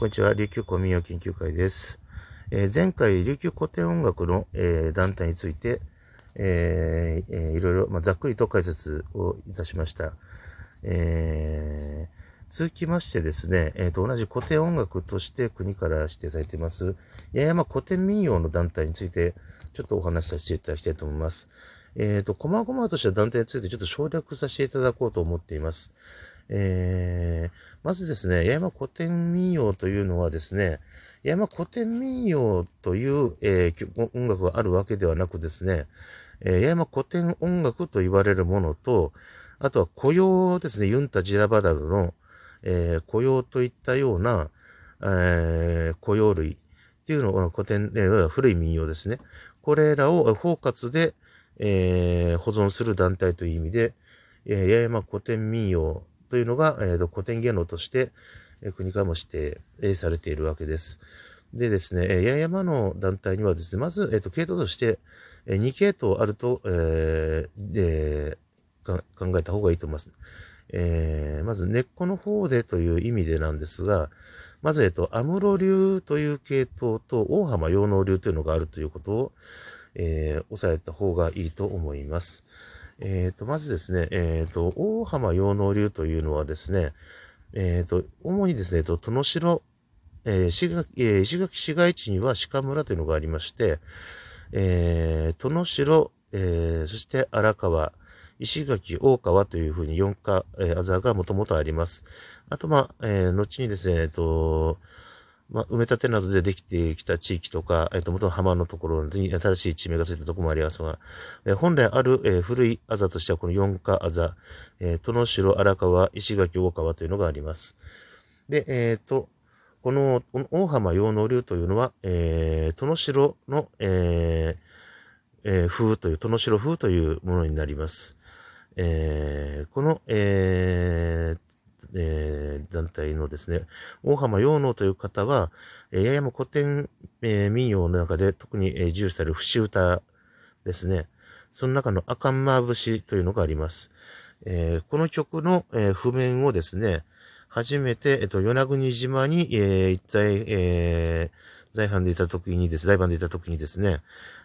こんにちは。琉球古民謡研究会です。えー、前回、琉球古典音楽の、えー、団体について、えーえー、いろいろ、まあ、ざっくりと解説をいたしました。えー、続きましてですね、えーと、同じ古典音楽として国から指定されています、八重山古典民謡の団体について、ちょっとお話しさせていただきたいと思います。えっ、ー、と、細々とした団体についてちょっと省略させていただこうと思っています。えー、まずですね、八重山古典民謡というのはですね、八重山古典民謡という、えー、音楽があるわけではなくですね、えー、八山古典音楽と言われるものと、あとは雇用ですね、ユンタジラバダルの、えー、雇用といったような、えー、雇用類っていうのが古典、えー、古い民謡ですね。これらを包括で、えー、保存する団体という意味で、えー、八重山古典民謡というのが、えー、古典芸能として、え、国からも指定されているわけです。でですね、八重山の団体にはですね、まず、えー、と系統として、え、2系統あると、え、で考えた方がいいと思います。えー、まず根っこの方でという意味でなんですが、まず、えっと、アムロ流という系統と大浜養農流というのがあるということを、えー、押さえた方がいいと思います。えっ、ー、と、まずですね、えっ、ー、と、大浜養農流というのはですね、えっ、と、主にですね、と、殿城、えー、石垣、え、石垣市街地には鹿村というのがありまして、えー、殿城、えー、そして荒川、石垣、大川というふうに4か、えー、あざがもともとあります。あと、まあ、えー、後にですね、えっ、と、まあ、埋め立てなどでできてきた地域とか、えっ、と、元の浜のところに新しい地名がついたところもありますが、えー、本来ある、えー、古いあざとしてはこの四日あざ、えー、殿城、荒川、石垣、大川というのがあります。で、えっ、ー、と、この大浜養農流というのは、えー、殿城の、えーえー、風という、殿城風というものになります。えー、この、えー、えー、団体のですね、大浜陽能という方は、えー、ややも古典、えー、民謡の中で特に、えー、重視される節歌ですね。その中の赤んま節というのがあります。えー、この曲の、えー、譜面をですね、初めて、えっと、与那国島に、えー、一体、えー、財藩でいた時にです、財藩でいた時にですね、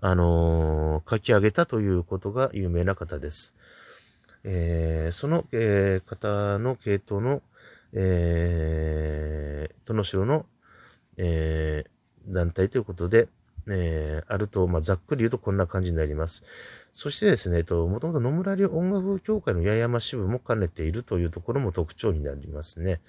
あのー、書き上げたということが有名な方です。えー、その、えー、方の系統の、えー、殿城の、えー、団体ということで、えー、あると、まあ、ざっくり言うとこんな感じになります。そしてですね、と、もともと野村流音楽協会の八重山支部も兼ねているというところも特徴になりますね。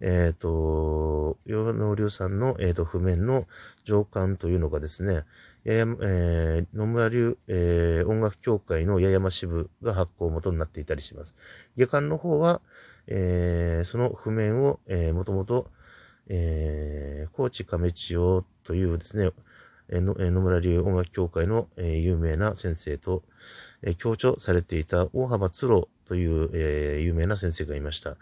えっ、ー、と、洋能流さんの、え、ー、と、譜面の上巻というのがですね、ややえー、野村流、えー、音楽協会の八山支部が発行元になっていたりします。下巻の方は、えー、その譜面を、えー、もともと、えー、高知亀千代というですね、えー、野村流音楽協会の、えー、有名な先生と、えー、強調されていた大浜津郎という、えー、有名な先生がいました。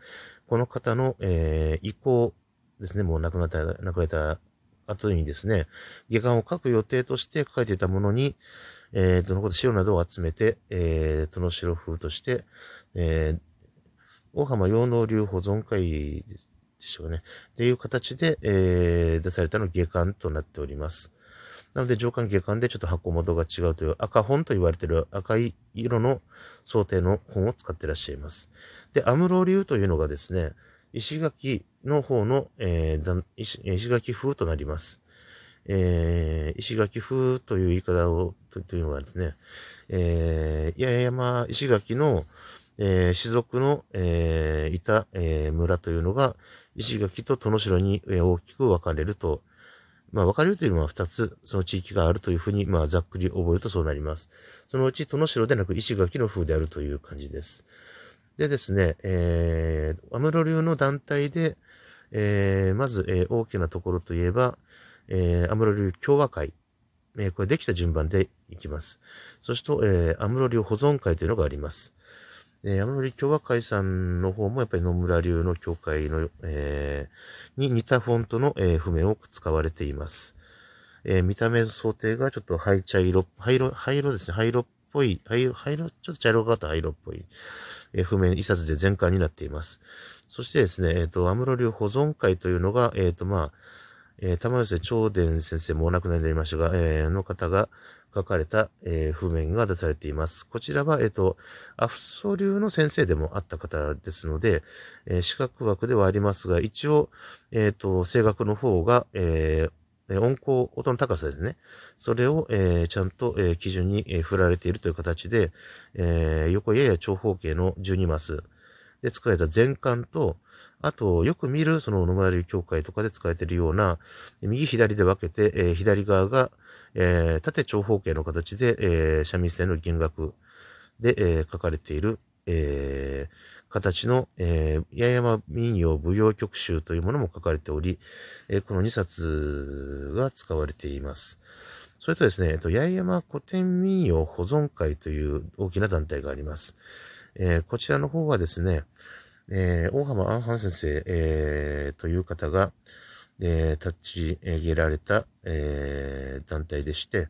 この方の、えー、意向ですね、もう亡くなった、亡くなった後にですね、下巻を書く予定として書いていたものに、えー、どのこと白などを集めて、えー、殿城風として、えー、大浜養農流保存会でしょうね。っていう形で、えー、出されたの下巻となっております。なので、上巻下巻でちょっと箱元が違うという赤本と言われている赤い色の想定の本を使っていらっしゃいます。で、アムロ流というのがですね、石垣の方の、えー、石垣風となります。えー、石垣風という言い方を、というのはですね、えー、八重山石垣の、えー、士族の、えー、いた、えー、村というのが、石垣と殿城に、えー、大きく分かれると、まあ、分かれるというのは二つ、その地域があるというふうに、まあ、ざっくり覚えるとそうなります。そのうち、殿城でなく石垣の風であるという感じです。でですね、えー、アムロ流の団体で、えー、まず、えー、大きなところといえば、えー、アムロ流共和会。えー、これできた順番でいきます。そして、えー、アムロ流保存会というのがあります。えー、アムロ流共和会さんの方もやっぱり野村流の教会の、えー、に似たフォントの、えー、譜面を使われています。えー、見た目想定がちょっと灰茶色、灰色、灰色ですね。灰色っぽい、灰色、灰色、ちょっと茶色がかった灰色っぽい。え、譜面一冊で全巻になっています。そしてですね、えっ、と、アムロ流保存会というのが、えっ、と、まあ、えー、玉寄せ長伝先生もお亡くなりになりましたが、えー、の方が書かれた、えー、譜面が出されています。こちらは、えっ、ー、と、アフソ流の先生でもあった方ですので、えー、資格枠ではありますが、一応、えっ、ー、と、声楽の方が、えー、音高、音の高さですね。それを、えー、ちゃんと、えー、基準に、えー、振られているという形で、えー、横やや長方形の12マスで作られた全巻と、あと、よく見る、その野村流教会とかで使えているような、右左で分けて、えー、左側が、えー、縦長方形の形で、えー、三味線の弦楽で、えー、書かれている、えー、形の、えー、八重山民謡舞踊曲集というものも書かれており、えー、この2冊が使われています。それとですね、えっと、八重山古典民謡保存会という大きな団体があります。えー、こちらの方はですね、えー、大浜アンハン先生、えー、という方が、えー、立ち上げられた、えー、団体でして、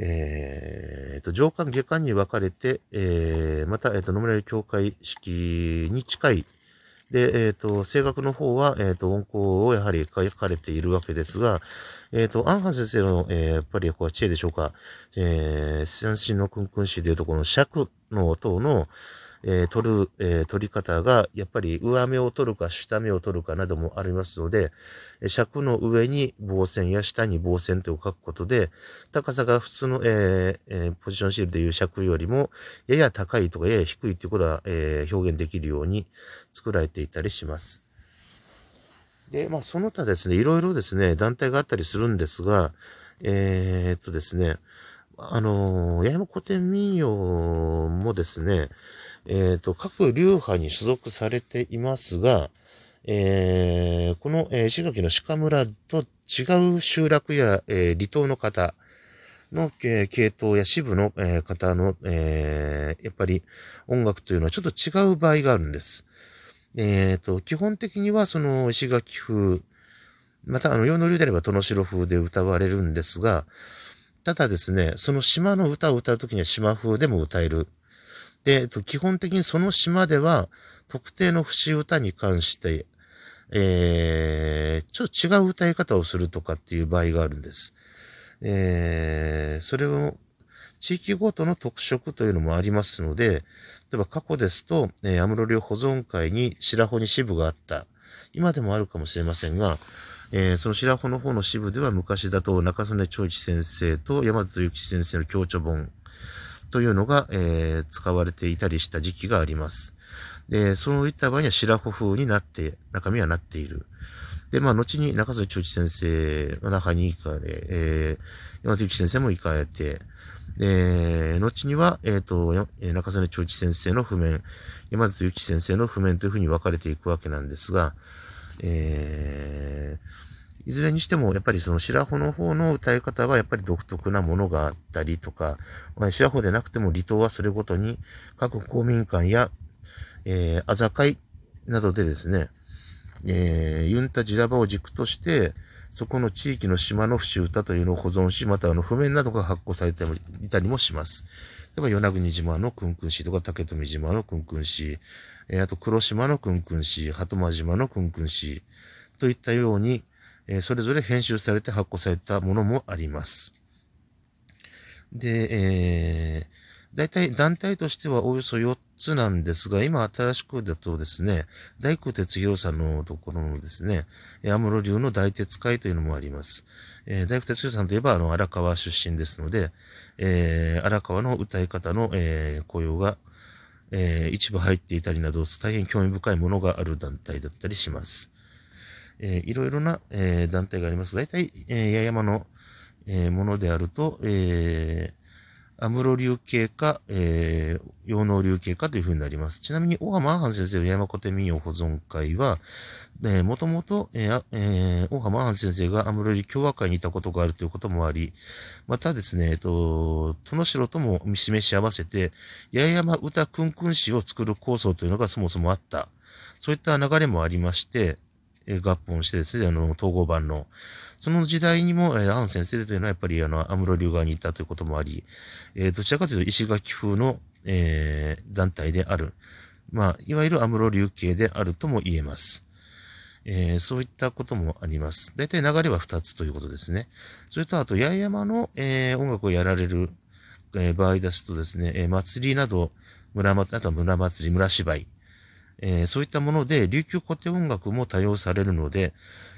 えー、と、上官下官に分かれて、えー、また、えっ、ー、と、野村教会式に近い、で、えっ、ー、と、性格の方は、えっ、ー、と、温厚をやはり書かれているわけですが、えっ、と、アンハン先生の、えやっぱり、こう、知恵でしょうか、えー、先進のクンクン詩でいうと、この尺の等の、えー、取る、えー、取り方が、やっぱり上目を取るか下目を取るかなどもありますので、尺の上に棒線や下に棒線とを書くことで、高さが普通の、えーえー、ポジションシールでいう尺よりも、やや高いとかやや低いということは、えー、表現できるように作られていたりします。で、まあ、その他ですね、いろいろですね、団体があったりするんですが、えー、っとですね、あの、八重山古典民謡もですね、えっ、ー、と、各流派に所属されていますが、えー、この、えー、石垣の鹿村と違う集落や、えー、離島の方の、えー、系統や支部の、えー、方の、えー、やっぱり音楽というのはちょっと違う場合があるんです。えっ、ー、と、基本的にはその石垣風、またあの、洋の流であれば殿城風で歌われるんですが、ただですね、その島の歌を歌うときには島風でも歌える。で、えっと基本的にその島では、特定の節歌に関して、えー、ちょっと違う歌い方をするとかっていう場合があるんです。えー、それを、地域ごとの特色というのもありますので、例えば過去ですと、えー、アムロ領保存会に白穂に支部があった。今でもあるかもしれませんが、えー、その白穂の方の支部では昔だと中曽根長一先生と山里幸先生の共著本というのが、えー、使われていたりした時期があります。で、そういった場合には白穂風になって、中身はなっている。で、まあ、後に中曽根長一先生の中に行かれ、えー、山里幸先生も行かれて、で、後には、えっ、ー、と、中曽根長一先生の譜面、山里幸先生の譜面というふうに分かれていくわけなんですが、えー、いずれにしても、やっぱりその白穂の方の歌い方はやっぱり独特なものがあったりとか、まあ、白穂でなくても離島はそれごとに各公民館や、えー、あざかいなどでですね、えー、ユンタジラバを軸として、そこの地域の島の節歌というのを保存し、またあの譜面などが発行されていたりもします。例えば、与那国島のクンクンシとか、竹富島のクンクンシ、えー、あと黒島のクンクンシ、鳩間島のクンクンシといったように、え、それぞれ編集されて発行されたものもあります。で、えー、大体団体としてはおよそ4つなんですが、今新しくだとですね、大工哲弘さんのところのですね、アムロ流の大鉄会というのもあります。えー、大工哲弘さんといえば、あの、荒川出身ですので、えー、荒川の歌い方の、えー、雇用が、えー、一部入っていたりなど、大変興味深いものがある団体だったりします。えー、いろいろな、えー、団体があります。大体、えー、八重山の、えー、ものであると、えー、アムロ流系か、えー、陽能流系かというふうになります。ちなみに、大浜アハン先生の山古典民謡保存会は、えー、もともと、えーえ、大浜アハン先生がアムロ流共和会にいたことがあるということもあり、またですね、えっと、殿城とも見示し合わせて、八重山歌くんくん詩を作る構想というのがそもそもあった。そういった流れもありまして、え、合本してですね、あの、統合版の。その時代にも、えー、アン先生というのはやっぱりあの、アムロ流側にいたということもあり、えー、どちらかというと石垣風の、えー、団体である。まあ、いわゆるアムロ流系であるとも言えます。えー、そういったこともあります。大体流れは2つということですね。それと、あと、八重山の、えー、音楽をやられる、えー、場合ですとですね、え、祭りなど、村ま、あとは村祭り、村芝居、えー、そういったもので、琉球古典音楽も多用されるので、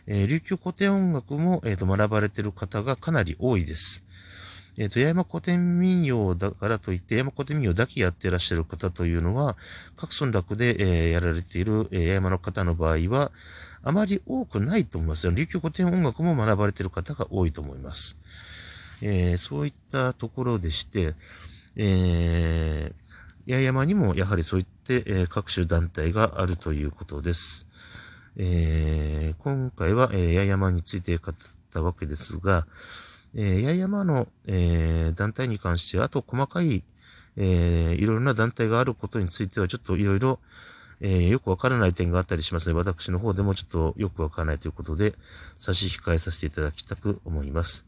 えー、琉球古典音楽も、えーと、学ばれている方がかなり多いです。えっ、ー、と、八山古典民謡だからといって、八山古典民謡だけやってらっしゃる方というのは、各村落で、えー、やられている、えー、八山の方の場合は、あまり多くないと思いますよ。琉球古典音楽も学ばれている方が多いと思います。えー、そういったところでして、えー、八重山にもやはりそういった、えー、各種団体があるということです。えー、今回は、えー、八山について語ったわけですが、えー、八重山の、えー、団体に関して、あと細かい、えー、いろいろな団体があることについては、ちょっといろいろ、えー、よくわからない点があったりしますので、私の方でもちょっとよくわからないということで、差し控えさせていただきたく思います。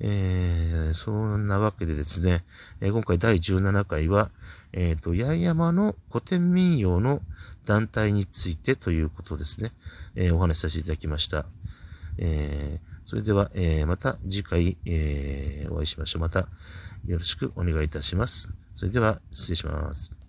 えー、そんなわけでですね、えー、今回第17回は、えっ、ー、と、八重山の古典民謡の団体についてということですね、えー、お話しさせていただきました。えーそれでは、えー、また次回、えー、お会いしましょう。またよろしくお願いいたします。それでは、失礼します。